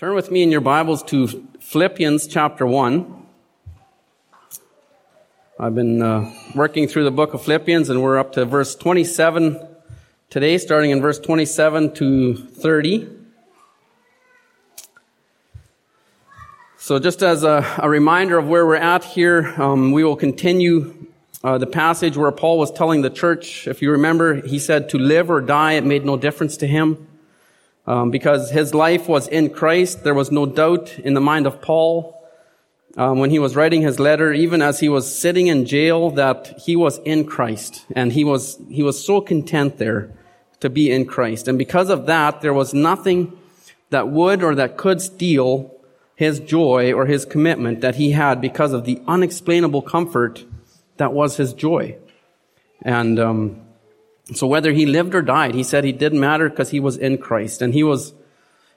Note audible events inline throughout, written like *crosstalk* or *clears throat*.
Turn with me in your Bibles to Philippians chapter 1. I've been uh, working through the book of Philippians and we're up to verse 27 today, starting in verse 27 to 30. So just as a, a reminder of where we're at here, um, we will continue uh, the passage where Paul was telling the church, if you remember, he said to live or die, it made no difference to him um, because his life was in Christ. There was no doubt in the mind of Paul um, when he was writing his letter, even as he was sitting in jail, that he was in Christ, and he was he was so content there to be in Christ, and because of that, there was nothing that would or that could steal his joy or his commitment that he had because of the unexplainable comfort that was his joy, and. Um, so whether he lived or died, he said he didn't matter because he was in Christ. And he was,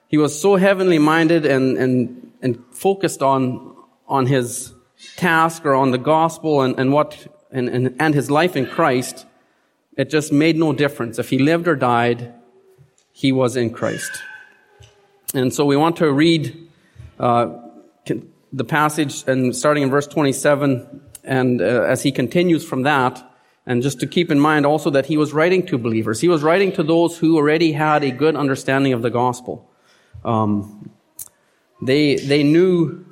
he was so heavenly minded and, and, and focused on, on his task or on the gospel and, and what, and, and, and his life in Christ. It just made no difference. If he lived or died, he was in Christ. And so we want to read, uh, the passage and starting in verse 27 and uh, as he continues from that, and just to keep in mind also that he was writing to believers. He was writing to those who already had a good understanding of the gospel. Um, they, they knew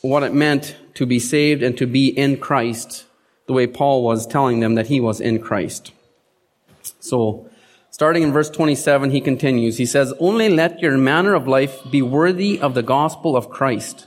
what it meant to be saved and to be in Christ, the way Paul was telling them that he was in Christ. So, starting in verse 27, he continues. He says, Only let your manner of life be worthy of the gospel of Christ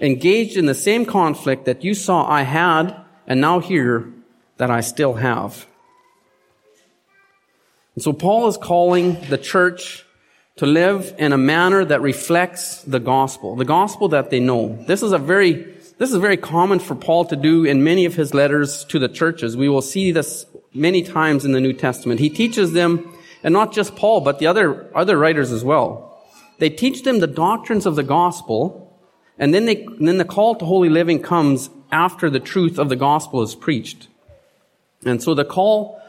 engaged in the same conflict that you saw I had and now hear that I still have. And so Paul is calling the church to live in a manner that reflects the gospel, the gospel that they know. This is a very, this is very common for Paul to do in many of his letters to the churches. We will see this many times in the New Testament. He teaches them, and not just Paul, but the other, other writers as well. They teach them the doctrines of the gospel, and then, they, then the call to holy living comes after the truth of the gospel is preached. And so the call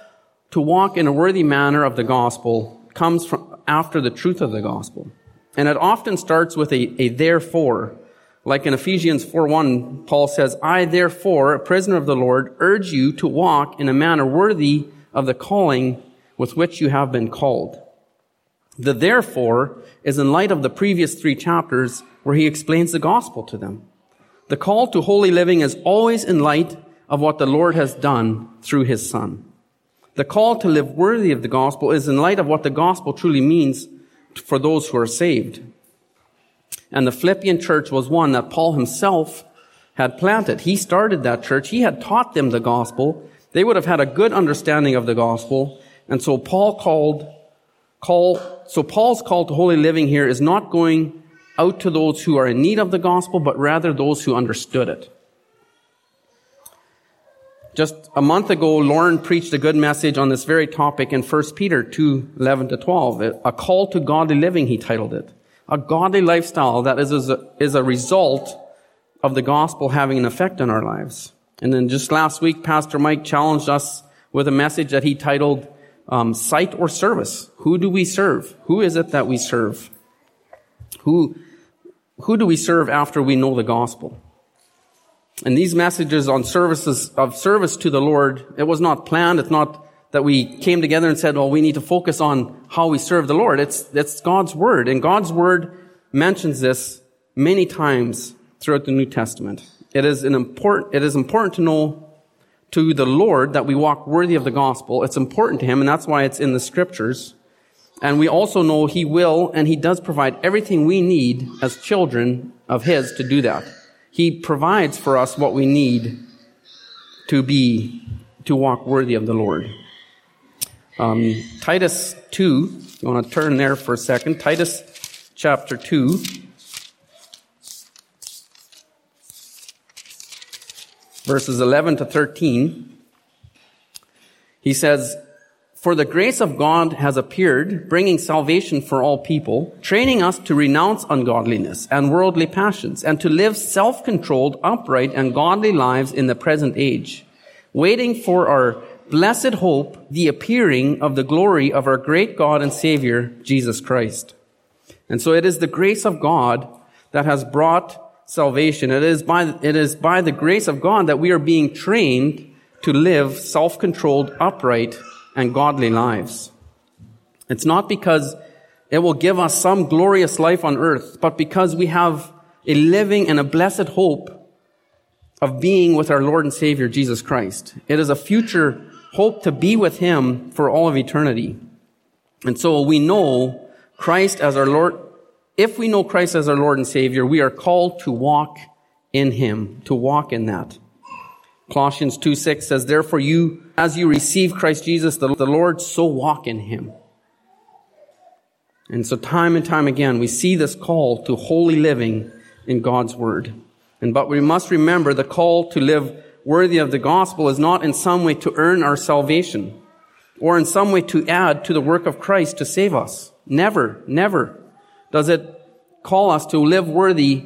to walk in a worthy manner of the gospel comes from after the truth of the gospel. And it often starts with a, a therefore. Like in Ephesians 4.1, Paul says, I therefore, a prisoner of the Lord, urge you to walk in a manner worthy of the calling with which you have been called. The therefore is in light of the previous three chapters where he explains the gospel to them. The call to holy living is always in light of what the Lord has done through his son. The call to live worthy of the gospel is in light of what the gospel truly means for those who are saved. And the Philippian church was one that Paul himself had planted. He started that church. He had taught them the gospel. They would have had a good understanding of the gospel. And so Paul called, call, so Paul's call to holy living here is not going out to those who are in need of the gospel, but rather those who understood it. Just a month ago, Lauren preached a good message on this very topic in 1 Peter 2, 11 to 12. A call to godly living, he titled it. A godly lifestyle that is a, is a result of the gospel having an effect on our lives. And then just last week, Pastor Mike challenged us with a message that he titled, um, Sight or Service. Who do we serve? Who is it that we serve? Who, who do we serve after we know the gospel? And these messages on services of service to the Lord, it was not planned. It's not that we came together and said, well, we need to focus on how we serve the Lord. It's, it's God's word. And God's word mentions this many times throughout the New Testament. It is an important, it is important to know to the Lord that we walk worthy of the gospel. It's important to Him, and that's why it's in the scriptures. And we also know He will and He does provide everything we need as children of His to do that. He provides for us what we need to be, to walk worthy of the Lord. Um, Titus 2, you want to turn there for a second. Titus chapter 2. Verses 11 to 13, he says, For the grace of God has appeared, bringing salvation for all people, training us to renounce ungodliness and worldly passions, and to live self-controlled, upright, and godly lives in the present age, waiting for our blessed hope, the appearing of the glory of our great God and Savior, Jesus Christ. And so it is the grace of God that has brought salvation. It is by, it is by the grace of God that we are being trained to live self-controlled, upright, and godly lives. It's not because it will give us some glorious life on earth, but because we have a living and a blessed hope of being with our Lord and Savior, Jesus Christ. It is a future hope to be with Him for all of eternity. And so we know Christ as our Lord. If we know Christ as our Lord and Savior, we are called to walk in Him, to walk in that. Colossians 2 6 says, Therefore you, as you receive Christ Jesus, the, the Lord, so walk in Him. And so time and time again, we see this call to holy living in God's Word. And but we must remember the call to live worthy of the gospel is not in some way to earn our salvation or in some way to add to the work of Christ to save us. Never, never does it call us to live worthy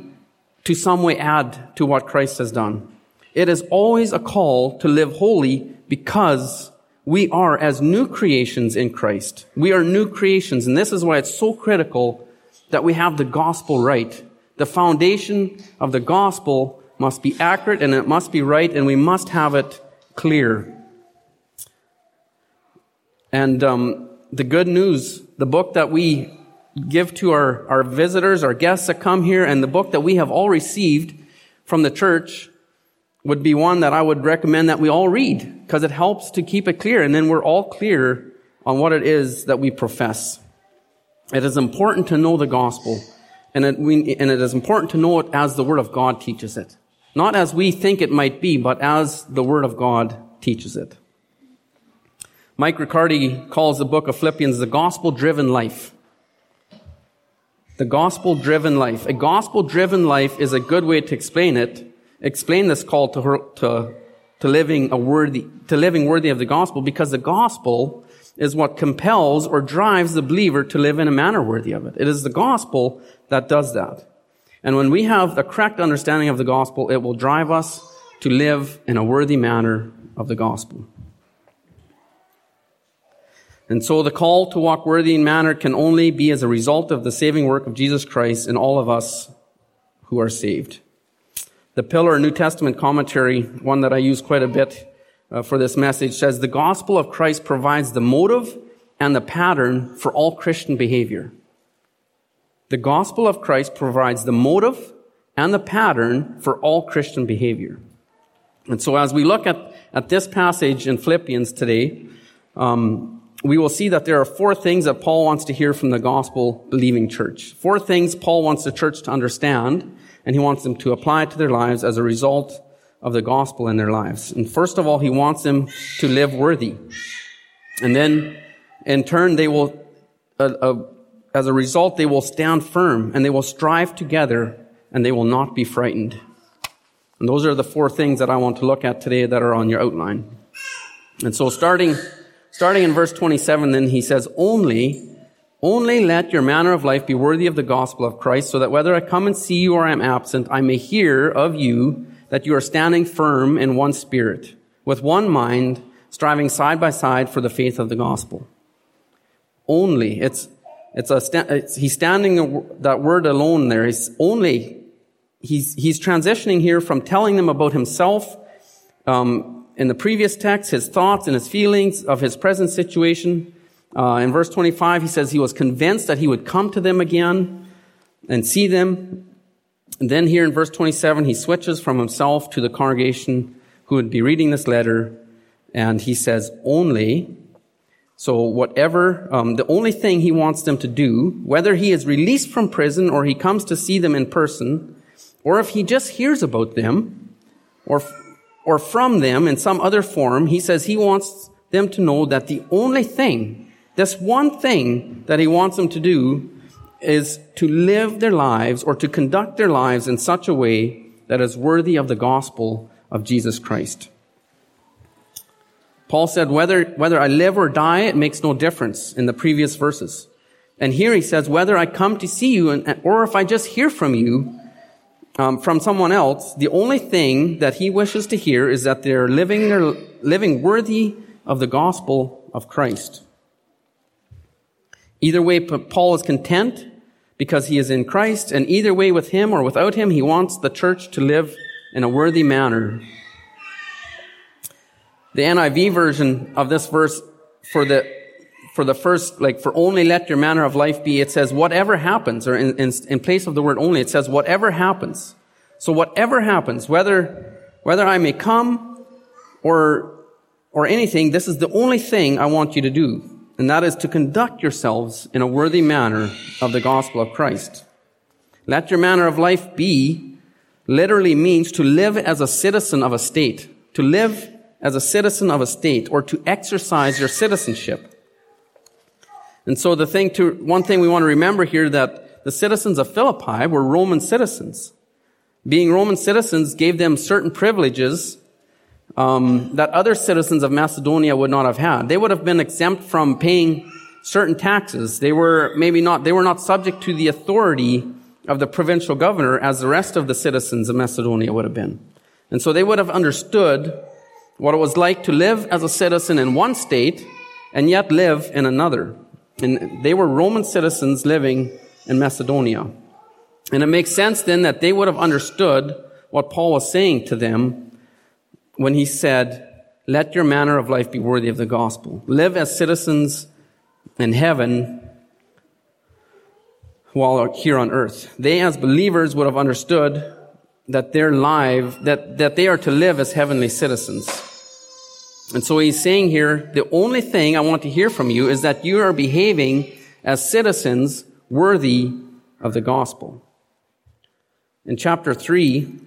to some way add to what Christ has done. It is always a call to live holy because we are as new creations in Christ. We are new creations, and this is why it's so critical that we have the gospel right. The foundation of the gospel must be accurate and it must be right and we must have it clear. And um, the good news, the book that we give to our, our visitors, our guests that come here, and the book that we have all received from the church would be one that I would recommend that we all read because it helps to keep it clear and then we're all clear on what it is that we profess. It is important to know the gospel and it, we, and it is important to know it as the Word of God teaches it. Not as we think it might be, but as the Word of God teaches it. Mike Riccardi calls the book of Philippians the gospel driven life. The gospel driven life. A gospel driven life is a good way to explain it. Explain this call to her, to, to living a worthy, to living worthy of the gospel because the gospel is what compels or drives the believer to live in a manner worthy of it. It is the gospel that does that. And when we have the correct understanding of the gospel, it will drive us to live in a worthy manner of the gospel. And so the call to walk worthy in manner can only be as a result of the saving work of Jesus Christ in all of us who are saved. The Pillar New Testament commentary, one that I use quite a bit uh, for this message, says the gospel of Christ provides the motive and the pattern for all Christian behavior. The gospel of Christ provides the motive and the pattern for all Christian behavior. And so as we look at, at this passage in Philippians today, um, we will see that there are four things that Paul wants to hear from the gospel believing church. Four things Paul wants the church to understand, and he wants them to apply to their lives as a result of the gospel in their lives. And first of all, he wants them to live worthy. And then, in turn, they will, uh, uh, as a result, they will stand firm and they will strive together and they will not be frightened. And those are the four things that I want to look at today that are on your outline. And so starting, starting in verse 27, then he says, only, only let your manner of life be worthy of the gospel of Christ so that whether I come and see you or I am absent, I may hear of you that you are standing firm in one spirit, with one mind, striving side by side for the faith of the gospel. Only, it's, it's a, it's, he's standing that word alone there. He's only, he's, he's transitioning here from telling them about himself, um, in the previous text, his thoughts and his feelings of his present situation. Uh, in verse 25, he says he was convinced that he would come to them again and see them. And then here in verse 27, he switches from himself to the congregation who would be reading this letter. And he says, only so whatever, um, the only thing he wants them to do, whether he is released from prison or he comes to see them in person, or if he just hears about them, or, or from them in some other form, he says he wants them to know that the only thing, this one thing that he wants them to do is to live their lives or to conduct their lives in such a way that is worthy of the gospel of Jesus Christ. Paul said, whether, whether I live or die, it makes no difference in the previous verses. And here he says, whether I come to see you and, or if I just hear from you, um, from someone else, the only thing that he wishes to hear is that they're living, they're living worthy of the gospel of Christ. Either way, Paul is content because he is in Christ, and either way, with him or without him, he wants the church to live in a worthy manner. The NIV version of this verse for the for the first, like, for only let your manner of life be, it says, whatever happens, or in, in, in place of the word only, it says, whatever happens. So whatever happens, whether, whether I may come or, or anything, this is the only thing I want you to do. And that is to conduct yourselves in a worthy manner of the gospel of Christ. Let your manner of life be literally means to live as a citizen of a state, to live as a citizen of a state, or to exercise your citizenship. And so the thing to, one thing we want to remember here that the citizens of Philippi were Roman citizens. Being Roman citizens gave them certain privileges um, that other citizens of Macedonia would not have had. They would have been exempt from paying certain taxes. They were maybe not, they were not subject to the authority of the provincial governor as the rest of the citizens of Macedonia would have been. And so they would have understood what it was like to live as a citizen in one state and yet live in another. And they were Roman citizens living in Macedonia. And it makes sense then that they would have understood what Paul was saying to them when he said, let your manner of life be worthy of the gospel. Live as citizens in heaven while here on earth. They as believers would have understood that their life, that, that they are to live as heavenly citizens. And so he's saying here, the only thing I want to hear from you is that you are behaving as citizens worthy of the gospel. In chapter 3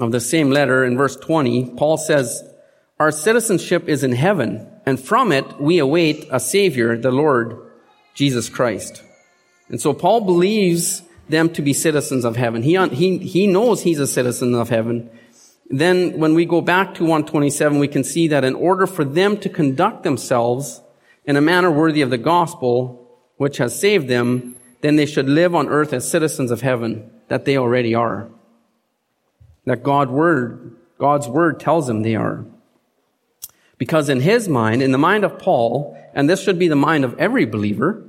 of the same letter, in verse 20, Paul says, Our citizenship is in heaven, and from it we await a Savior, the Lord Jesus Christ. And so Paul believes them to be citizens of heaven. He, he, he knows he's a citizen of heaven, then when we go back to 127, we can see that in order for them to conduct themselves in a manner worthy of the gospel, which has saved them, then they should live on earth as citizens of heaven, that they already are. That God word, God's word tells them they are. Because in his mind, in the mind of Paul, and this should be the mind of every believer,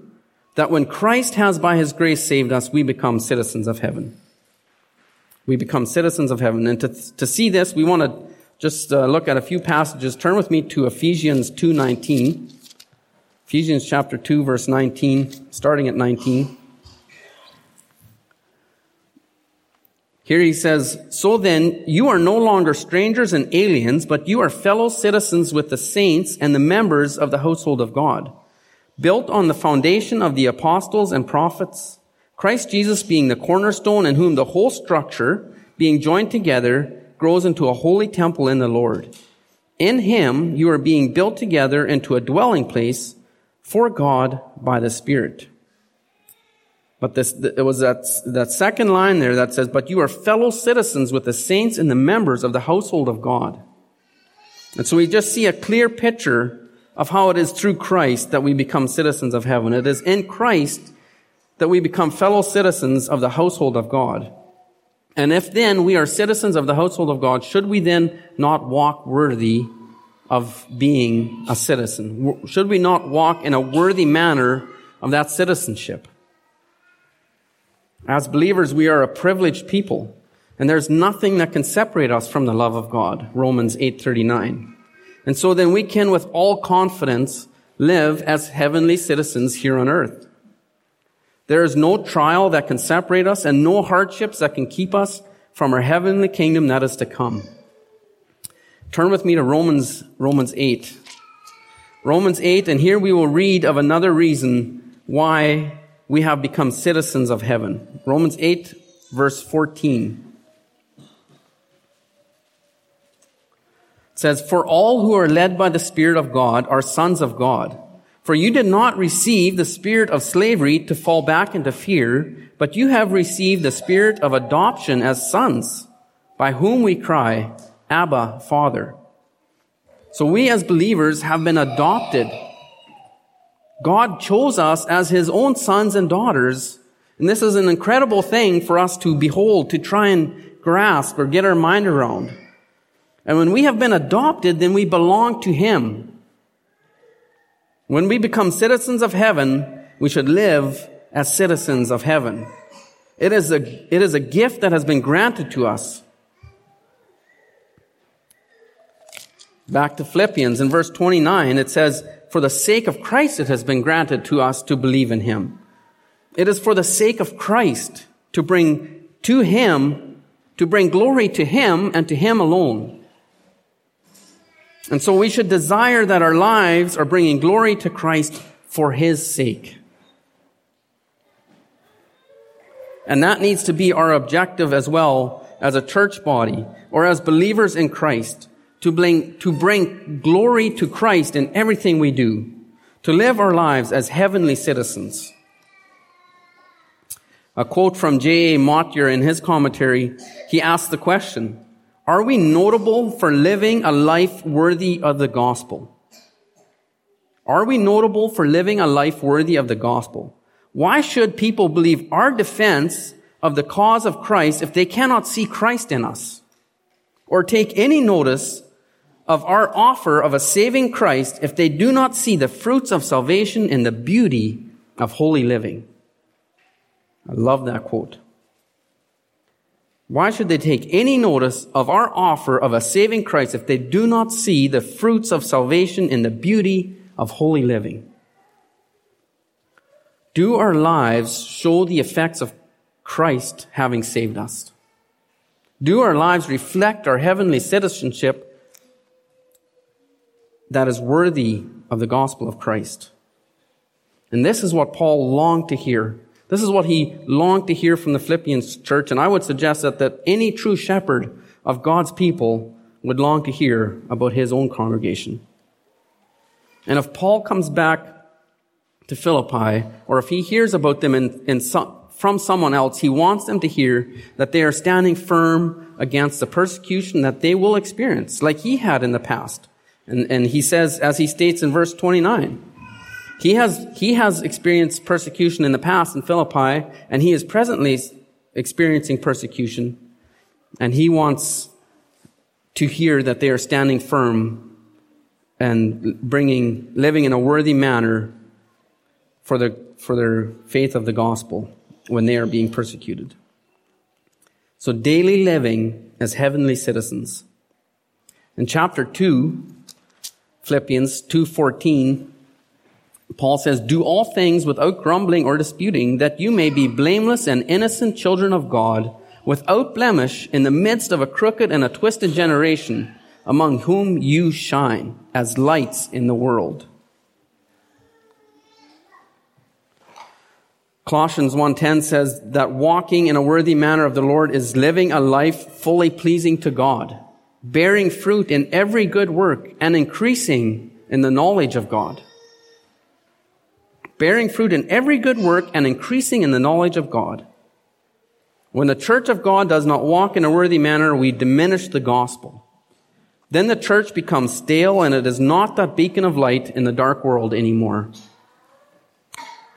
that when Christ has by his grace saved us, we become citizens of heaven we become citizens of heaven. And to, to see this, we want to just uh, look at a few passages. Turn with me to Ephesians 2.19. Ephesians chapter 2, verse 19, starting at 19. Here he says, So then, you are no longer strangers and aliens, but you are fellow citizens with the saints and the members of the household of God, built on the foundation of the apostles and prophets, Christ Jesus being the cornerstone in whom the whole structure, being joined together, grows into a holy temple in the Lord. In him you are being built together into a dwelling place for God by the Spirit. But this, it was that, that second line there that says, but you are fellow citizens with the saints and the members of the household of God. And so we just see a clear picture of how it is through Christ that we become citizens of heaven. It is in Christ that we become fellow citizens of the household of God. And if then we are citizens of the household of God, should we then not walk worthy of being a citizen? Should we not walk in a worthy manner of that citizenship? As believers, we are a privileged people, and there's nothing that can separate us from the love of God. Romans 8:39. And so then we can with all confidence live as heavenly citizens here on earth. There is no trial that can separate us and no hardships that can keep us from our heavenly kingdom that is to come. Turn with me to Romans, Romans 8. Romans 8, and here we will read of another reason why we have become citizens of heaven. Romans 8, verse 14. It says, For all who are led by the Spirit of God are sons of God. For you did not receive the spirit of slavery to fall back into fear, but you have received the spirit of adoption as sons, by whom we cry, Abba, Father. So we as believers have been adopted. God chose us as his own sons and daughters. And this is an incredible thing for us to behold, to try and grasp or get our mind around. And when we have been adopted, then we belong to him. When we become citizens of heaven, we should live as citizens of heaven. It is a, it is a gift that has been granted to us. Back to Philippians in verse 29, it says, For the sake of Christ it has been granted to us to believe in him. It is for the sake of Christ to bring to him, to bring glory to him and to him alone. And so we should desire that our lives are bringing glory to Christ for his sake. And that needs to be our objective as well as a church body or as believers in Christ to bring, to bring glory to Christ in everything we do, to live our lives as heavenly citizens. A quote from J.A. Motyer in his commentary, he asked the question, are we notable for living a life worthy of the gospel? Are we notable for living a life worthy of the gospel? Why should people believe our defense of the cause of Christ if they cannot see Christ in us? Or take any notice of our offer of a saving Christ if they do not see the fruits of salvation and the beauty of holy living. I love that quote. Why should they take any notice of our offer of a saving Christ if they do not see the fruits of salvation in the beauty of holy living? Do our lives show the effects of Christ having saved us? Do our lives reflect our heavenly citizenship that is worthy of the gospel of Christ. And this is what Paul longed to hear. This is what he longed to hear from the Philippians church. And I would suggest that, that any true shepherd of God's people would long to hear about his own congregation. And if Paul comes back to Philippi, or if he hears about them in, in some, from someone else, he wants them to hear that they are standing firm against the persecution that they will experience, like he had in the past. And, and he says, as he states in verse 29, he has, he has experienced persecution in the past in Philippi, and he is presently experiencing persecution, and he wants to hear that they are standing firm and bringing, living in a worthy manner for the, for their faith of the gospel when they are being persecuted. So daily living as heavenly citizens. In chapter 2, Philippians 2:14 Paul says, "Do all things without grumbling or disputing, that you may be blameless and innocent children of God, without blemish in the midst of a crooked and a twisted generation, among whom you shine as lights in the world." Colossians 1:10 says that walking in a worthy manner of the Lord is living a life fully pleasing to God bearing fruit in every good work and increasing in the knowledge of God. Bearing fruit in every good work and increasing in the knowledge of God. When the church of God does not walk in a worthy manner, we diminish the gospel. Then the church becomes stale and it is not that beacon of light in the dark world anymore.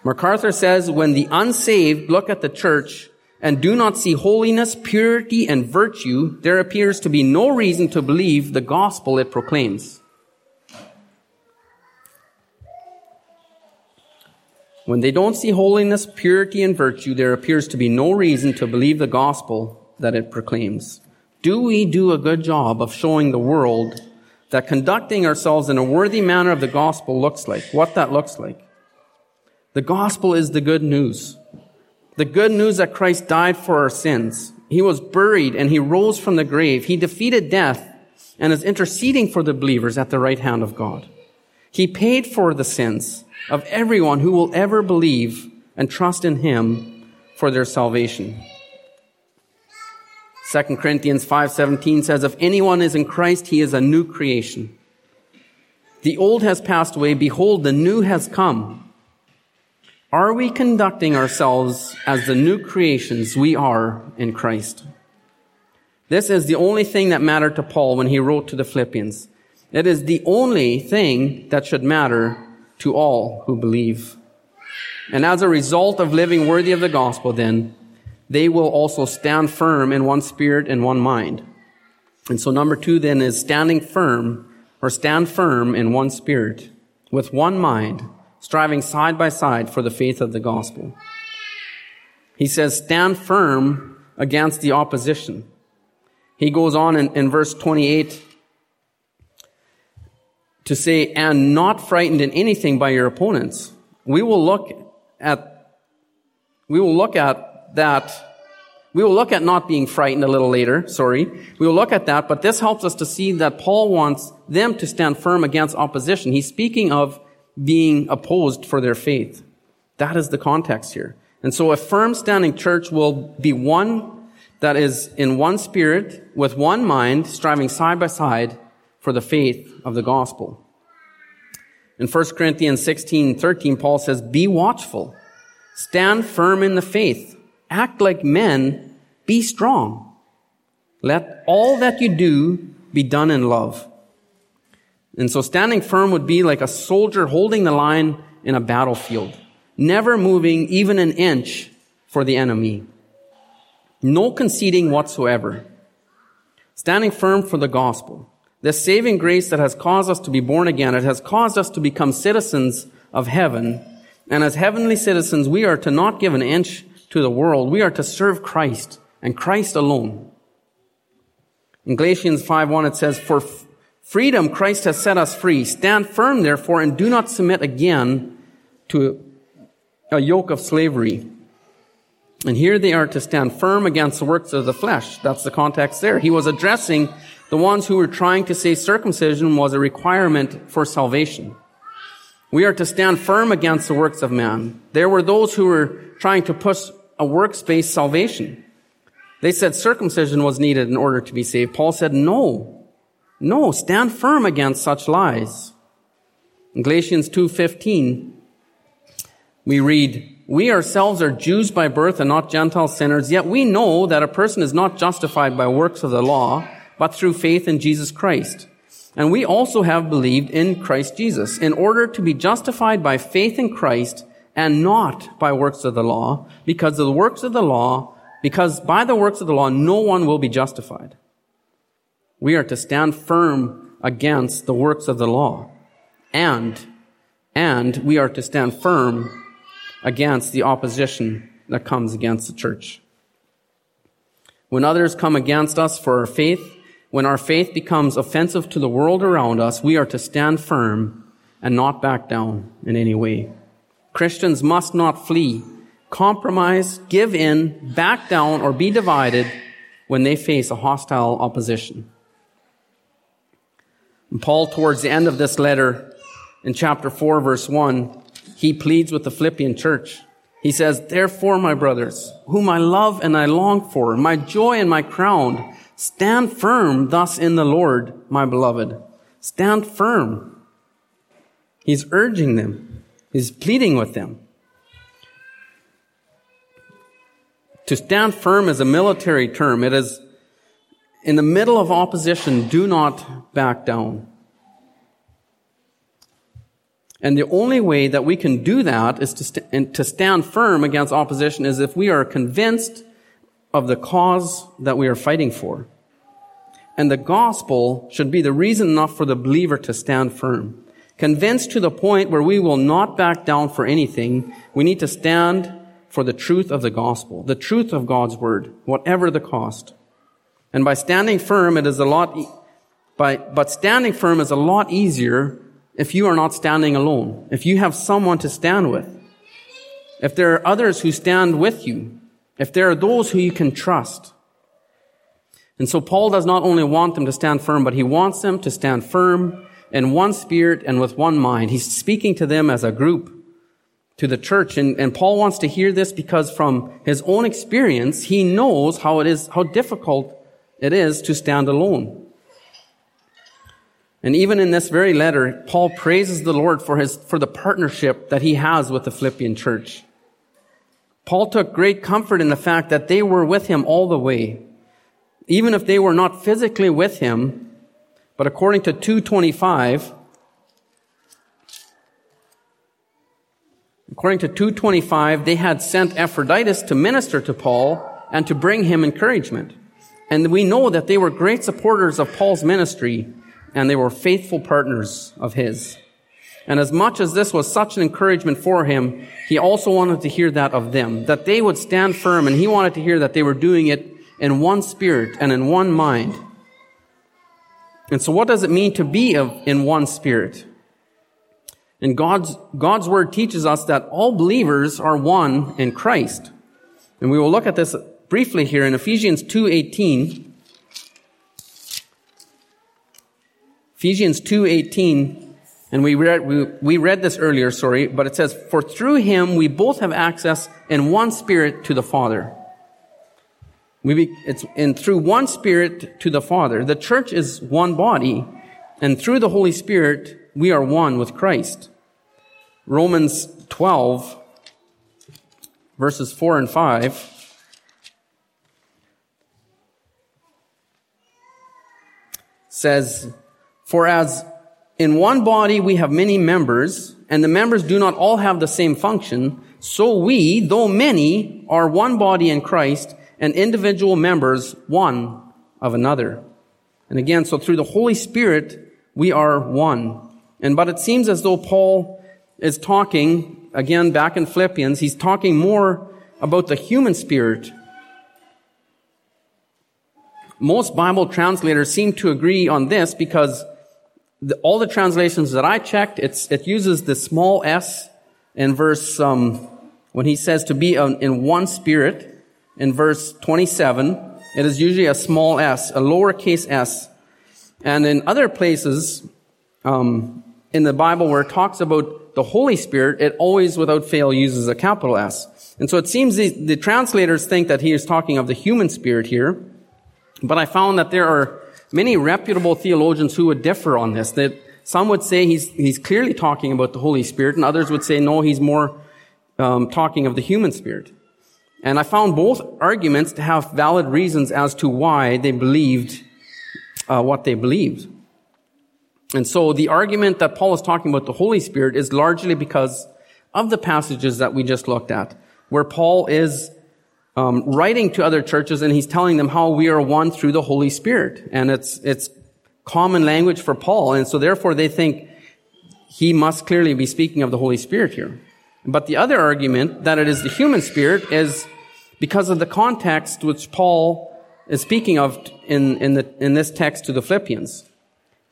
MacArthur says, when the unsaved look at the church, and do not see holiness, purity, and virtue, there appears to be no reason to believe the gospel it proclaims. When they don't see holiness, purity, and virtue, there appears to be no reason to believe the gospel that it proclaims. Do we do a good job of showing the world that conducting ourselves in a worthy manner of the gospel looks like, what that looks like? The gospel is the good news. The good news that Christ died for our sins. He was buried and he rose from the grave. He defeated death and is interceding for the believers at the right hand of God. He paid for the sins of everyone who will ever believe and trust in him for their salvation. 2 Corinthians 5:17 says if anyone is in Christ he is a new creation. The old has passed away behold the new has come. Are we conducting ourselves as the new creations we are in Christ? This is the only thing that mattered to Paul when he wrote to the Philippians. It is the only thing that should matter to all who believe. And as a result of living worthy of the gospel, then, they will also stand firm in one spirit and one mind. And so number two then is standing firm or stand firm in one spirit with one mind, striving side by side for the faith of the gospel. He says, stand firm against the opposition. He goes on in, in verse 28 to say, and not frightened in anything by your opponents. We will look at, we will look at that. We will look at not being frightened a little later, sorry. We will look at that, but this helps us to see that Paul wants them to stand firm against opposition. He's speaking of being opposed for their faith. That is the context here. And so a firm standing church will be one that is in one spirit, with one mind, striving side by side for the faith of the gospel. In 1 Corinthians 16, 13, Paul says, Be watchful, stand firm in the faith, act like men, be strong. Let all that you do be done in love. And so standing firm would be like a soldier holding the line in a battlefield, never moving even an inch for the enemy. No conceding whatsoever. Standing firm for the gospel. The saving grace that has caused us to be born again, it has caused us to become citizens of heaven. And as heavenly citizens, we are to not give an inch to the world. We are to serve Christ and Christ alone. In Galatians 5.1 it says, For freedom Christ has set us free. Stand firm therefore and do not submit again to a yoke of slavery. And here they are to stand firm against the works of the flesh. That's the context there. He was addressing the ones who were trying to say circumcision was a requirement for salvation. We are to stand firm against the works of man. There were those who were trying to push a works-based salvation. They said circumcision was needed in order to be saved. Paul said, no, no, stand firm against such lies. In Galatians 2.15, we read, we ourselves are Jews by birth and not Gentile sinners, yet we know that a person is not justified by works of the law, but through faith in Jesus Christ. And we also have believed in Christ Jesus in order to be justified by faith in Christ and not by works of the law, because of the works of the law, because by the works of the law, no one will be justified. We are to stand firm against the works of the law. And, and we are to stand firm against the opposition that comes against the church. When others come against us for our faith, when our faith becomes offensive to the world around us, we are to stand firm and not back down in any way. Christians must not flee, compromise, give in, back down, or be divided when they face a hostile opposition. And Paul, towards the end of this letter, in chapter 4, verse 1, he pleads with the Philippian church. He says, Therefore, my brothers, whom I love and I long for, my joy and my crown, stand firm thus in the Lord, my beloved. Stand firm. He's urging them. He's pleading with them. To stand firm is a military term. It is in the middle of opposition, do not back down. And the only way that we can do that is to, st- to stand firm against opposition is if we are convinced of the cause that we are fighting for. And the gospel should be the reason enough for the believer to stand firm. Convinced to the point where we will not back down for anything, we need to stand for the truth of the gospel, the truth of God's word, whatever the cost. And by standing firm, it is a lot, e- by, but standing firm is a lot easier if you are not standing alone, if you have someone to stand with, if there are others who stand with you, if there are those who you can trust. And so Paul does not only want them to stand firm, but he wants them to stand firm in one spirit and with one mind. He's speaking to them as a group, to the church. And, and Paul wants to hear this because from his own experience, he knows how it is, how difficult it is to stand alone. And even in this very letter, Paul praises the Lord for his, for the partnership that he has with the Philippian church. Paul took great comfort in the fact that they were with him all the way. even if they were not physically with him, but according to 225, according to 225, they had sent Epaphroditus to minister to Paul and to bring him encouragement. And we know that they were great supporters of Paul's ministry and they were faithful partners of his. And as much as this was such an encouragement for him, he also wanted to hear that of them, that they would stand firm, and he wanted to hear that they were doing it in one spirit and in one mind. And so what does it mean to be in one spirit? And God's, God's word teaches us that all believers are one in Christ. And we will look at this briefly here in Ephesians 2:18. Ephesians 2:18 and we read, we, we read this earlier, sorry, but it says, For through him we both have access in one spirit to the Father. We be, it's and through one spirit to the Father. The church is one body, and through the Holy Spirit we are one with Christ. Romans 12, verses 4 and 5. says, For as in one body we have many members, and the members do not all have the same function, so we, though many, are one body in Christ, and individual members one of another. And again, so through the Holy Spirit, we are one. And but it seems as though Paul is talking, again, back in Philippians, he's talking more about the human spirit. Most Bible translators seem to agree on this because the, all the translations that I checked, it uses the small s in verse, um, when he says to be in one spirit, in verse 27, it is usually a small s, a lowercase s. And in other places, um, in the Bible where it talks about the Holy Spirit, it always without fail uses a capital S. And so it seems the, the translators think that he is talking of the human spirit here. But I found that there are many reputable theologians who would differ on this. That some would say he's, he's clearly talking about the Holy Spirit, and others would say no, he's more um, talking of the human spirit. And I found both arguments to have valid reasons as to why they believed uh, what they believed. And so the argument that Paul is talking about the Holy Spirit is largely because of the passages that we just looked at, where Paul is um, writing to other churches and he's telling them how we are one through the Holy Spirit. And it's, it's common language for Paul. And so therefore they think he must clearly be speaking of the Holy Spirit here. But the other argument that it is the human spirit is because of the context which Paul is speaking of in, in, the, in this text to the Philippians.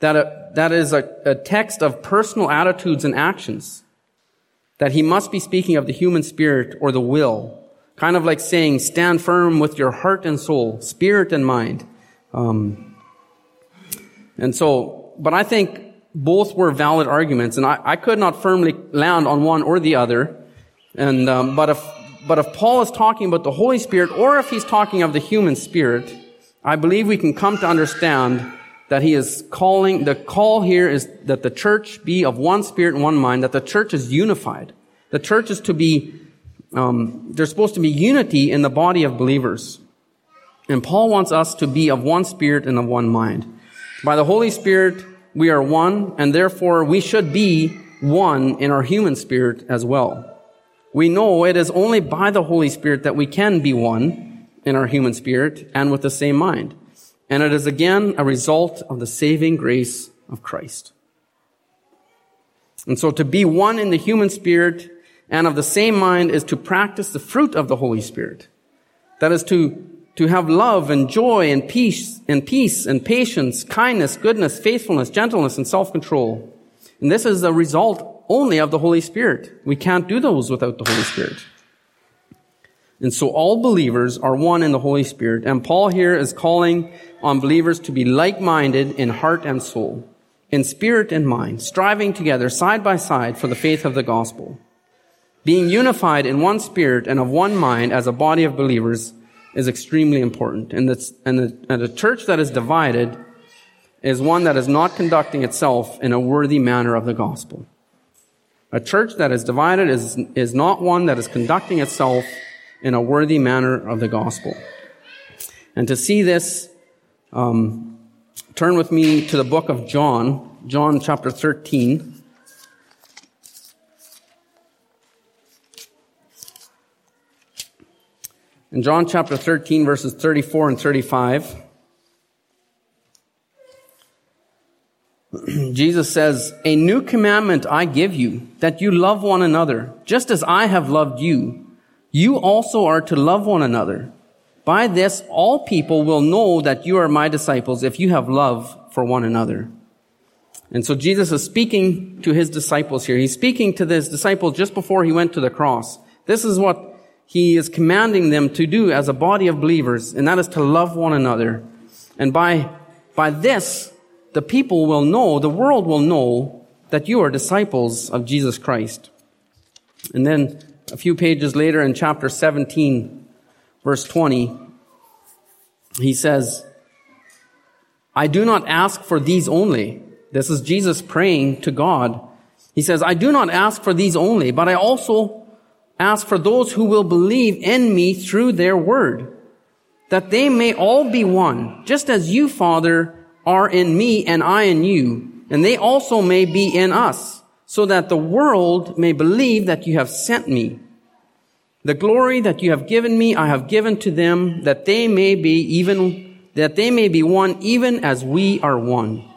That, a, that is a, a text of personal attitudes and actions. That he must be speaking of the human spirit or the will Kind of like saying, stand firm with your heart and soul, spirit and mind. Um, and so, but I think both were valid arguments, and I, I could not firmly land on one or the other. And um, but if but if Paul is talking about the Holy Spirit, or if he's talking of the human spirit, I believe we can come to understand that he is calling. The call here is that the church be of one spirit and one mind. That the church is unified. The church is to be um, there's supposed to be unity in the body of believers. And Paul wants us to be of one spirit and of one mind. By the Holy Spirit, we are one, and therefore we should be one in our human spirit as well. We know it is only by the Holy Spirit that we can be one in our human spirit and with the same mind. And it is again a result of the saving grace of Christ. And so to be one in the human spirit and of the same mind is to practice the fruit of the Holy Spirit. That is to, to have love and joy and peace and peace and patience, kindness, goodness, faithfulness, gentleness, and self-control. And this is the result only of the Holy Spirit. We can't do those without the Holy Spirit. And so all believers are one in the Holy Spirit. And Paul here is calling on believers to be like-minded in heart and soul, in spirit and mind, striving together side by side for the faith of the gospel. Being unified in one spirit and of one mind as a body of believers is extremely important. And, and, the, and a church that is divided is one that is not conducting itself in a worthy manner of the gospel. A church that is divided is, is not one that is conducting itself in a worthy manner of the gospel. And to see this Um, turn with me to the book of John, John chapter 13. In John chapter 13, verses 34 and 35, *clears throat* Jesus says, A new commandment I give you, that you love one another, just as I have loved you. You also are to love one another. By this, all people will know that you are my disciples if you have love for one another. And so Jesus is speaking to his disciples here. He's speaking to his disciples just before he went to the cross. This is what he is commanding them to do as a body of believers, and that is to love one another. And by, by this, the people will know, the world will know that you are disciples of Jesus Christ. And then a few pages later in chapter 17, verse 20, he says, I do not ask for these only. This is Jesus praying to God. He says, I do not ask for these only, but I also ask for those who will believe in me through their word, that they may all be one, just as you, Father, are in me and I in you, and they also may be in us, so that the world may believe that you have sent me. The glory that you have given me, I have given to them, that they may be even, that they may be one even as we are one.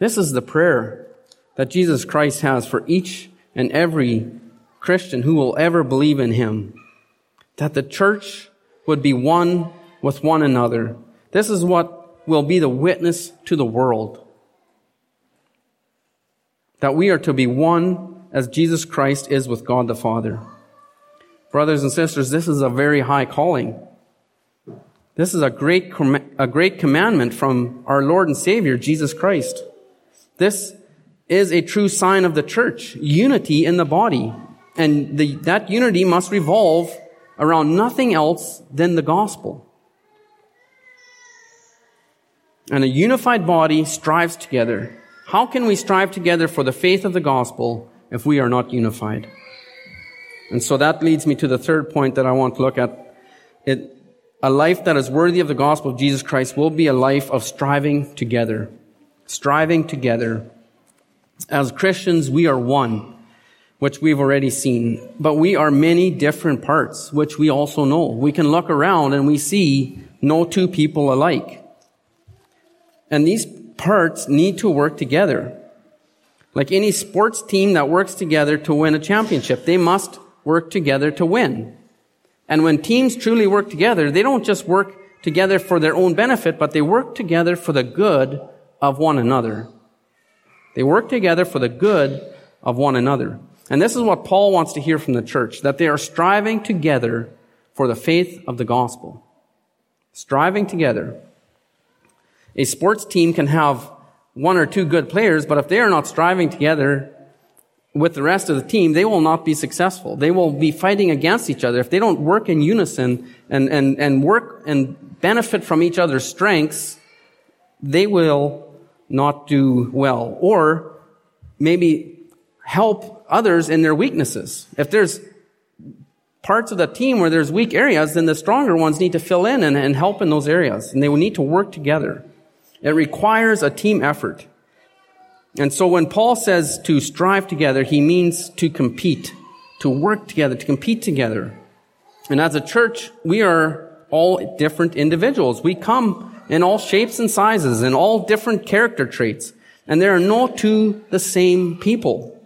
This is the prayer that Jesus Christ has for each and every Christian who will ever believe in him. That the church would be one with one another. This is what will be the witness to the world. That we are to be one as Jesus Christ is with God the Father. Brothers and sisters, this is a very high calling. This is a great, a great commandment from our Lord and Savior, Jesus Christ. This is a true sign of the church, unity in the body. And the, that unity must revolve around nothing else than the gospel. And a unified body strives together. How can we strive together for the faith of the gospel if we are not unified? And so that leads me to the third point that I want to look at. It, a life that is worthy of the gospel of Jesus Christ will be a life of striving together. Striving together. As Christians, we are one which we've already seen. But we are many different parts, which we also know. We can look around and we see no two people alike. And these parts need to work together. Like any sports team that works together to win a championship, they must work together to win. And when teams truly work together, they don't just work together for their own benefit, but they work together for the good of one another. They work together for the good of one another. And this is what Paul wants to hear from the church, that they are striving together for the faith of the gospel. Striving together. A sports team can have one or two good players, but if they are not striving together with the rest of the team, they will not be successful. They will be fighting against each other. If they don't work in unison and, and, and work and benefit from each other's strengths, they will not do well. Or maybe help others in their weaknesses. If there's parts of the team where there's weak areas, then the stronger ones need to fill in and, and help in those areas. And they will need to work together. It requires a team effort. And so when Paul says to strive together, he means to compete, to work together, to compete together. And as a church, we are all different individuals. We come in all shapes and sizes and all different character traits. And there are no two the same people.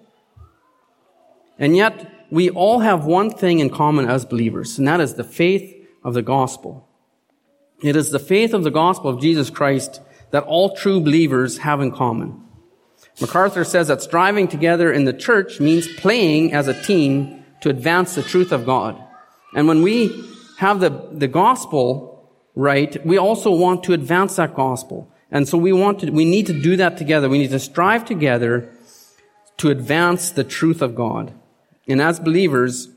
And yet, we all have one thing in common as believers, and that is the faith of the gospel. It is the faith of the gospel of Jesus Christ that all true believers have in common. MacArthur says that striving together in the church means playing as a team to advance the truth of God. And when we have the, the gospel right, we also want to advance that gospel. And so we want to, we need to do that together. We need to strive together to advance the truth of God. And as believers,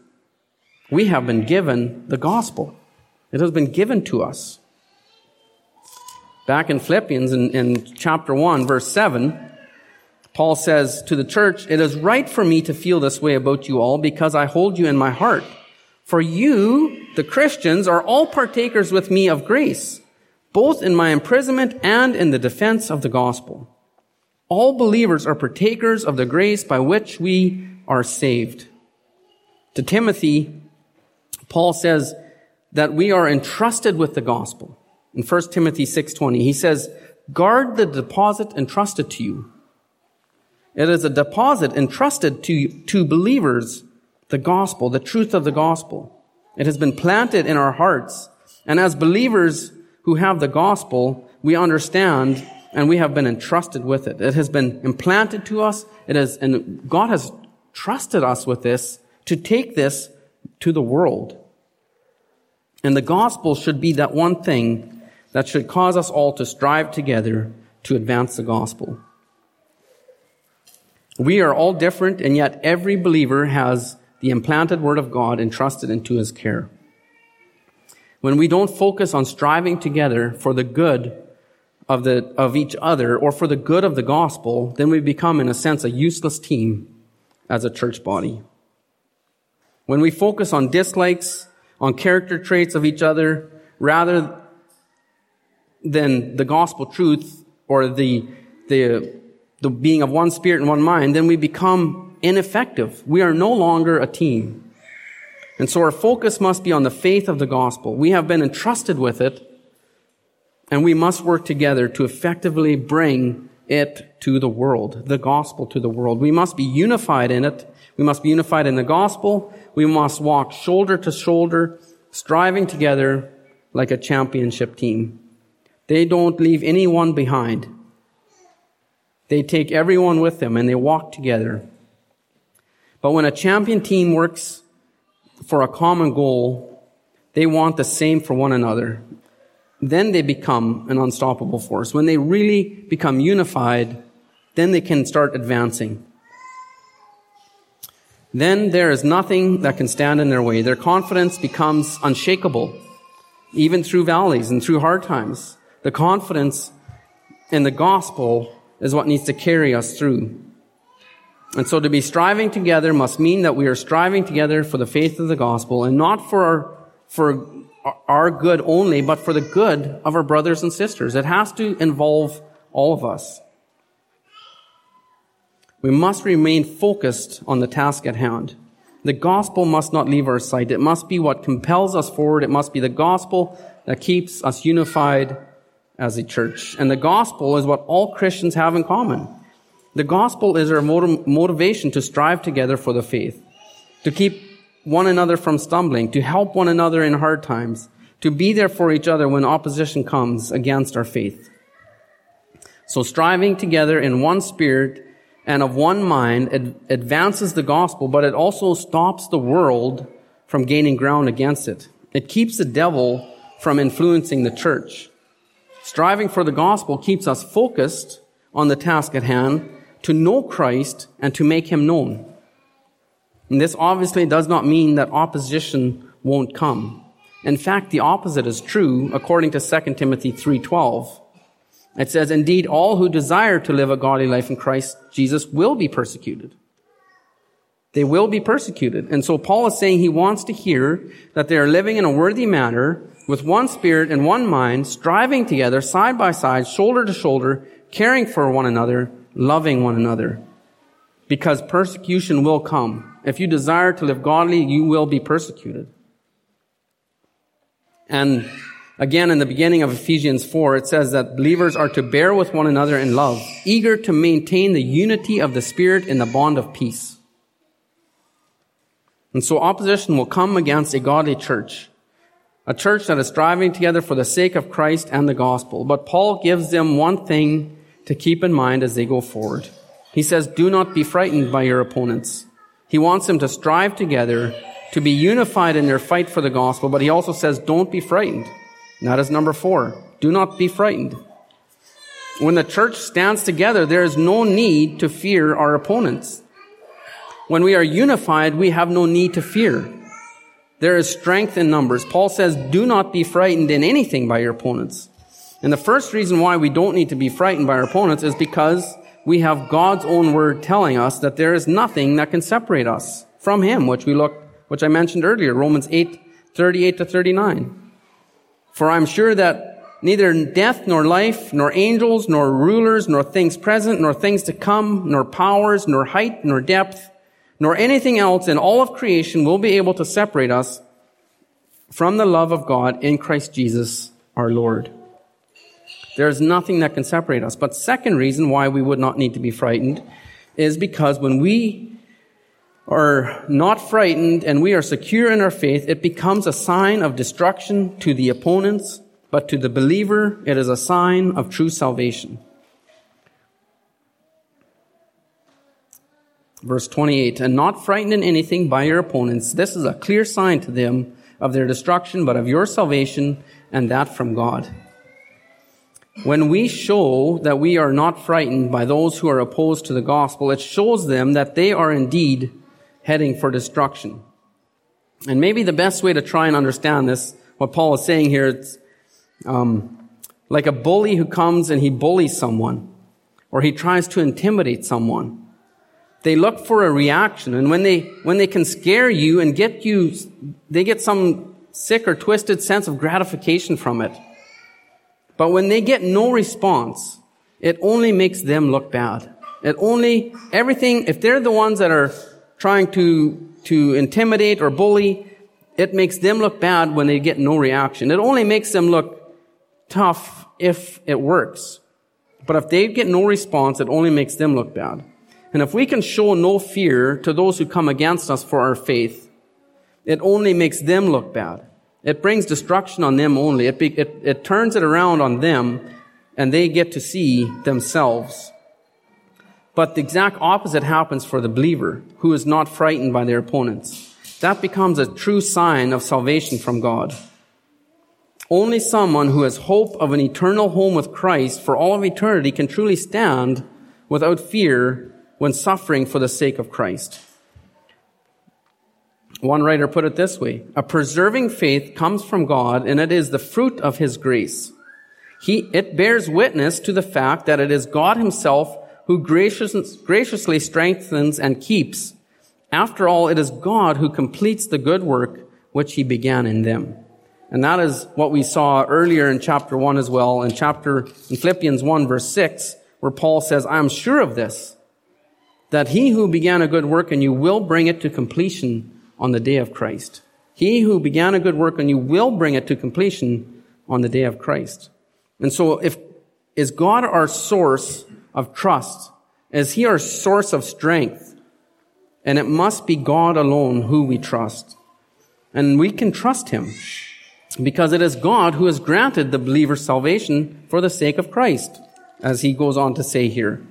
we have been given the gospel. It has been given to us. Back in Philippians, in, in, chapter 1, verse 7, Paul says to the church, It is right for me to feel this way about you all because I hold you in my heart. For you, the Christians, are all partakers with me of grace, both in my imprisonment and in the defense of the gospel. All believers are partakers of the grace by which we are saved. To Timothy, Paul says that we are entrusted with the gospel. In 1 Timothy 6:20, he says, "Guard the deposit entrusted to you." It is a deposit entrusted to, to believers, the gospel, the truth of the gospel. It has been planted in our hearts. And as believers who have the gospel, we understand and we have been entrusted with it. It has been implanted to us. It has, and God has trusted us with this to take this to the world. And the gospel should be that one thing that should cause us all to strive together to advance the gospel. We are all different, and yet every believer has the implanted word of God entrusted into his care. When we don't focus on striving together for the good of, the, of each other or for the good of the gospel, then we become, in a sense, a useless team as a church body. When we focus on dislikes, on character traits of each other, rather than the gospel truth or the, the, the being of one spirit and one mind, then we become ineffective. We are no longer a team. And so our focus must be on the faith of the gospel. We have been entrusted with it, and we must work together to effectively bring it to the world, the gospel to the world. We must be unified in it. We must be unified in the gospel. We must walk shoulder to shoulder, striving together like a championship team. They don't leave anyone behind. They take everyone with them and they walk together. But when a champion team works for a common goal, they want the same for one another. Then they become an unstoppable force. When they really become unified, then they can start advancing. Then there is nothing that can stand in their way. Their confidence becomes unshakable, even through valleys and through hard times. The confidence in the gospel is what needs to carry us through. And so to be striving together must mean that we are striving together for the faith of the gospel and not for our, for our good only, but for the good of our brothers and sisters. It has to involve all of us. We must remain focused on the task at hand. The gospel must not leave our sight. It must be what compels us forward. It must be the gospel that keeps us unified as a church. And the gospel is what all Christians have in common. The gospel is our motiv- motivation to strive together for the faith, to keep one another from stumbling, to help one another in hard times, to be there for each other when opposition comes against our faith. So striving together in one spirit and of one mind ad- advances the gospel, but it also stops the world from gaining ground against it. It keeps the devil from influencing the church. Striving for the gospel keeps us focused on the task at hand to know Christ and to make him known. And this obviously does not mean that opposition won't come. In fact, the opposite is true according to 2 Timothy 3:12. It says, "Indeed, all who desire to live a godly life in Christ Jesus will be persecuted." They will be persecuted. And so Paul is saying he wants to hear that they are living in a worthy manner with one spirit and one mind, striving together side by side, shoulder to shoulder, caring for one another, loving one another. Because persecution will come. If you desire to live godly, you will be persecuted. And again, in the beginning of Ephesians 4, it says that believers are to bear with one another in love, eager to maintain the unity of the Spirit in the bond of peace. And so opposition will come against a godly church a church that is striving together for the sake of Christ and the gospel. But Paul gives them one thing to keep in mind as they go forward. He says, do not be frightened by your opponents. He wants them to strive together, to be unified in their fight for the gospel, but he also says, don't be frightened. That is number four. Do not be frightened. When the church stands together, there is no need to fear our opponents. When we are unified, we have no need to fear. There is strength in numbers. Paul says, do not be frightened in anything by your opponents. And the first reason why we don't need to be frightened by our opponents is because we have God's own word telling us that there is nothing that can separate us from Him, which we looked, which I mentioned earlier, Romans 8, 38 to 39. For I'm sure that neither death nor life, nor angels, nor rulers, nor things present, nor things to come, nor powers, nor height, nor depth, nor anything else in all of creation will be able to separate us from the love of God in Christ Jesus our Lord. There is nothing that can separate us. But second reason why we would not need to be frightened is because when we are not frightened and we are secure in our faith, it becomes a sign of destruction to the opponents, but to the believer, it is a sign of true salvation. Verse 28, and not frightened in anything by your opponents. This is a clear sign to them of their destruction, but of your salvation, and that from God. When we show that we are not frightened by those who are opposed to the gospel, it shows them that they are indeed heading for destruction. And maybe the best way to try and understand this, what Paul is saying here, it's um, like a bully who comes and he bullies someone, or he tries to intimidate someone. They look for a reaction, and when they when they can scare you and get you, they get some sick or twisted sense of gratification from it. But when they get no response, it only makes them look bad. It only, everything, if they're the ones that are trying to, to intimidate or bully, it makes them look bad when they get no reaction. It only makes them look tough if it works. But if they get no response, it only makes them look bad. And if we can show no fear to those who come against us for our faith, it only makes them look bad. It brings destruction on them only. It, be, it, it turns it around on them and they get to see themselves. But the exact opposite happens for the believer who is not frightened by their opponents. That becomes a true sign of salvation from God. Only someone who has hope of an eternal home with Christ for all of eternity can truly stand without fear when suffering for the sake of Christ. One writer put it this way, a preserving faith comes from God and it is the fruit of His grace. He, it bears witness to the fact that it is God Himself who gracious, graciously strengthens and keeps. After all, it is God who completes the good work which He began in them. And that is what we saw earlier in chapter 1 as well, in chapter, in Philippians 1 verse 6, where Paul says, I am sure of this, that he who began a good work in you will bring it to completion on the day of Christ. He who began a good work on you will bring it to completion on the day of Christ. And so if, is God our source of trust? Is He our source of strength? And it must be God alone who we trust. And we can trust Him because it is God who has granted the believer salvation for the sake of Christ, as He goes on to say here.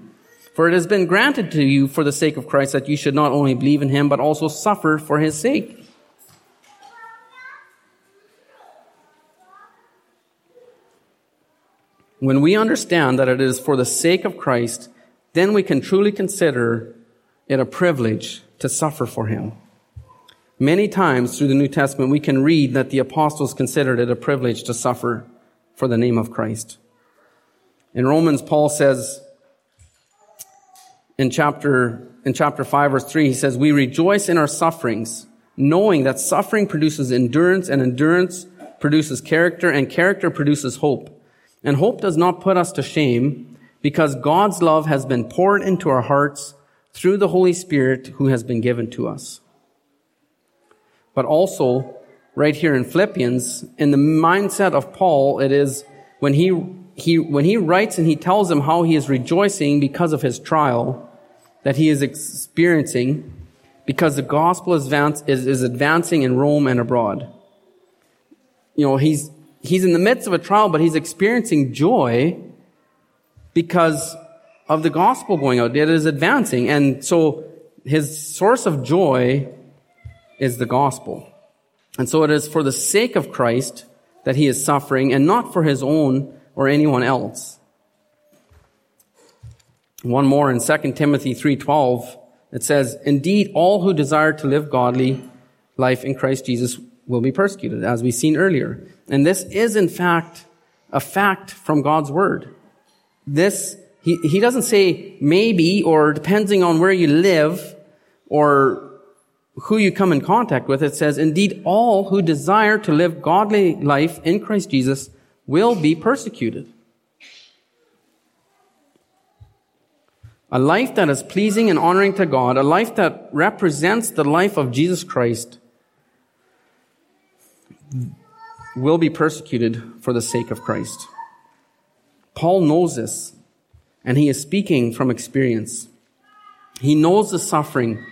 For it has been granted to you for the sake of Christ that you should not only believe in him, but also suffer for his sake. When we understand that it is for the sake of Christ, then we can truly consider it a privilege to suffer for him. Many times through the New Testament, we can read that the apostles considered it a privilege to suffer for the name of Christ. In Romans, Paul says, in chapter, in chapter 5 verse 3, he says, We rejoice in our sufferings, knowing that suffering produces endurance and endurance produces character and character produces hope. And hope does not put us to shame because God's love has been poured into our hearts through the Holy Spirit who has been given to us. But also, right here in Philippians, in the mindset of Paul, it is when he, he, when he writes and he tells them how he is rejoicing because of his trial, that he is experiencing because the gospel is, is advancing in Rome and abroad. You know, he's, he's in the midst of a trial, but he's experiencing joy because of the gospel going out. It is advancing. And so his source of joy is the gospel. And so it is for the sake of Christ that he is suffering and not for his own or anyone else. One more in 2 Timothy 3:12 it says, "Indeed all who desire to live godly life in Christ Jesus will be persecuted," as we've seen earlier. And this is in fact a fact from God's word. This he, he doesn't say maybe or depending on where you live or who you come in contact with. It says, indeed, all who desire to live godly life in Christ Jesus will be persecuted. A life that is pleasing and honoring to God, a life that represents the life of Jesus Christ, will be persecuted for the sake of Christ. Paul knows this, and he is speaking from experience. He knows the suffering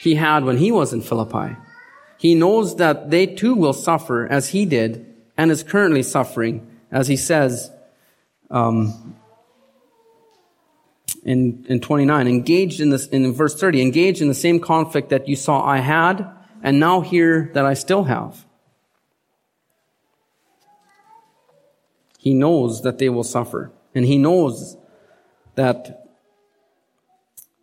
he had when he was in Philippi. He knows that they too will suffer as he did and is currently suffering, as he says um, in, in 29, engaged in this, in verse 30, engaged in the same conflict that you saw I had and now hear that I still have. He knows that they will suffer. And he knows that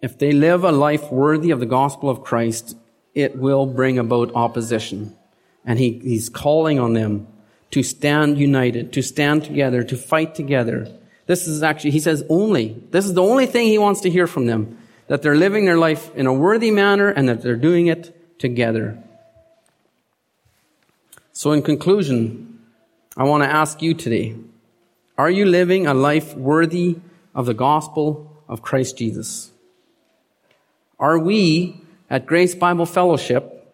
if they live a life worthy of the gospel of Christ, it will bring about opposition. And he, he's calling on them to stand united, to stand together, to fight together. This is actually, he says only, this is the only thing he wants to hear from them, that they're living their life in a worthy manner and that they're doing it together. So in conclusion, I want to ask you today, are you living a life worthy of the gospel of Christ Jesus? Are we at Grace Bible Fellowship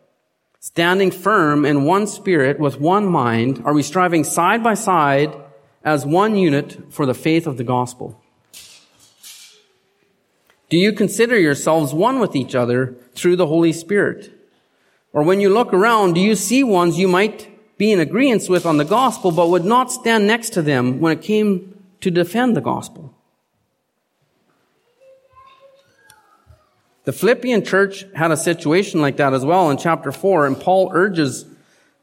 standing firm in one spirit with one mind? Are we striving side by side as one unit for the faith of the gospel? Do you consider yourselves one with each other through the Holy Spirit? Or when you look around, do you see ones you might be in agreement with on the gospel, but would not stand next to them when it came to defend the gospel. The Philippian church had a situation like that as well in chapter 4, and Paul urges,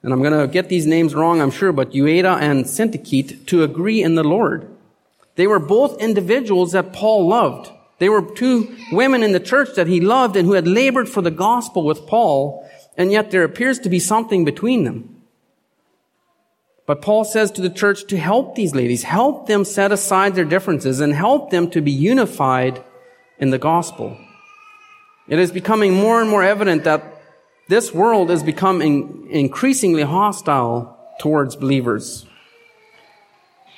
and I'm going to get these names wrong, I'm sure, but Euodia and Syntyche to agree in the Lord. They were both individuals that Paul loved. They were two women in the church that he loved and who had labored for the gospel with Paul, and yet there appears to be something between them. But Paul says to the church to help these ladies, help them set aside their differences and help them to be unified in the gospel. It is becoming more and more evident that this world is becoming increasingly hostile towards believers.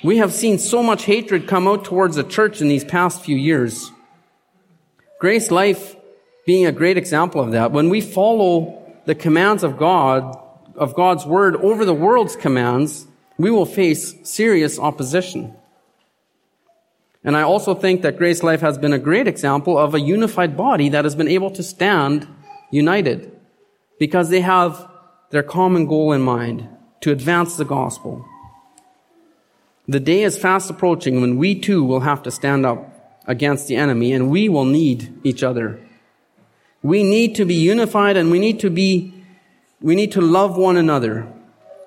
We have seen so much hatred come out towards the church in these past few years. Grace Life being a great example of that. When we follow the commands of God, of God's word over the world's commands, we will face serious opposition. And I also think that Grace Life has been a great example of a unified body that has been able to stand united because they have their common goal in mind to advance the gospel. The day is fast approaching when we too will have to stand up against the enemy and we will need each other. We need to be unified and we need to be we need to love one another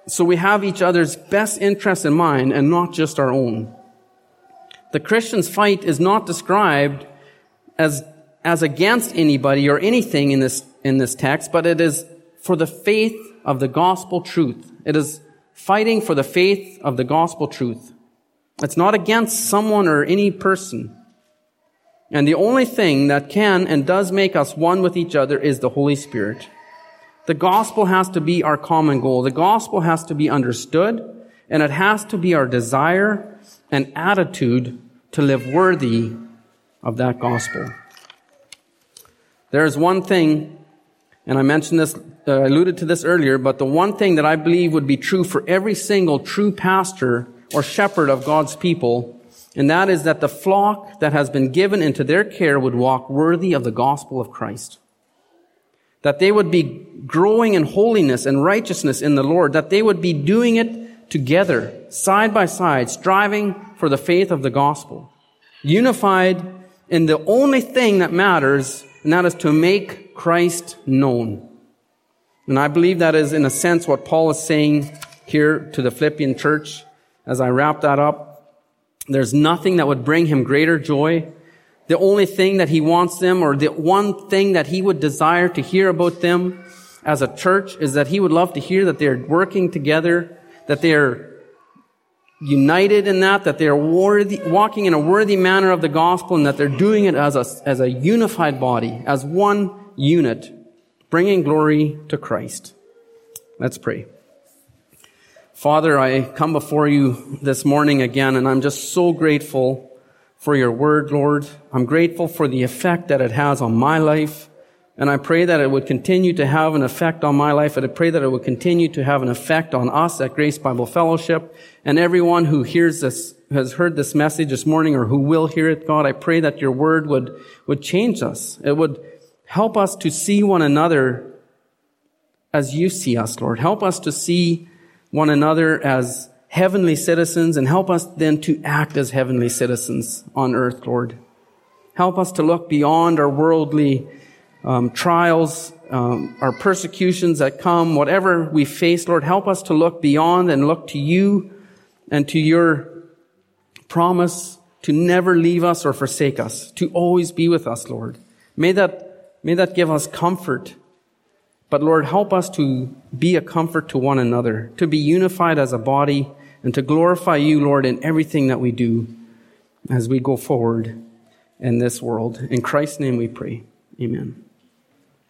so we have each other's best interests in mind and not just our own. The Christian's fight is not described as, as against anybody or anything in this, in this text, but it is for the faith of the gospel truth. It is fighting for the faith of the gospel truth. It's not against someone or any person. And the only thing that can and does make us one with each other is the Holy Spirit. The gospel has to be our common goal. The gospel has to be understood, and it has to be our desire and attitude to live worthy of that gospel. There is one thing, and I mentioned this, uh, alluded to this earlier, but the one thing that I believe would be true for every single true pastor or shepherd of God's people, and that is that the flock that has been given into their care would walk worthy of the gospel of Christ that they would be growing in holiness and righteousness in the Lord, that they would be doing it together, side by side, striving for the faith of the gospel, unified in the only thing that matters, and that is to make Christ known. And I believe that is, in a sense, what Paul is saying here to the Philippian church as I wrap that up. There's nothing that would bring him greater joy the only thing that he wants them or the one thing that he would desire to hear about them as a church is that he would love to hear that they're working together, that they're united in that, that they're worthy, walking in a worthy manner of the gospel and that they're doing it as a, as a unified body, as one unit, bringing glory to Christ. Let's pray. Father, I come before you this morning again, and I'm just so grateful for your word, Lord. I'm grateful for the effect that it has on my life. And I pray that it would continue to have an effect on my life. And I pray that it would continue to have an effect on us at Grace Bible Fellowship and everyone who hears this, has heard this message this morning or who will hear it. God, I pray that your word would, would change us. It would help us to see one another as you see us, Lord. Help us to see one another as heavenly citizens and help us then to act as heavenly citizens on earth, Lord. Help us to look beyond our worldly um, trials, um, our persecutions that come, whatever we face, Lord, help us to look beyond and look to you and to your promise to never leave us or forsake us, to always be with us, Lord. May that, may that give us comfort. But Lord, help us to be a comfort to one another, to be unified as a body, and to glorify you, Lord, in everything that we do as we go forward in this world. In Christ's name we pray. Amen.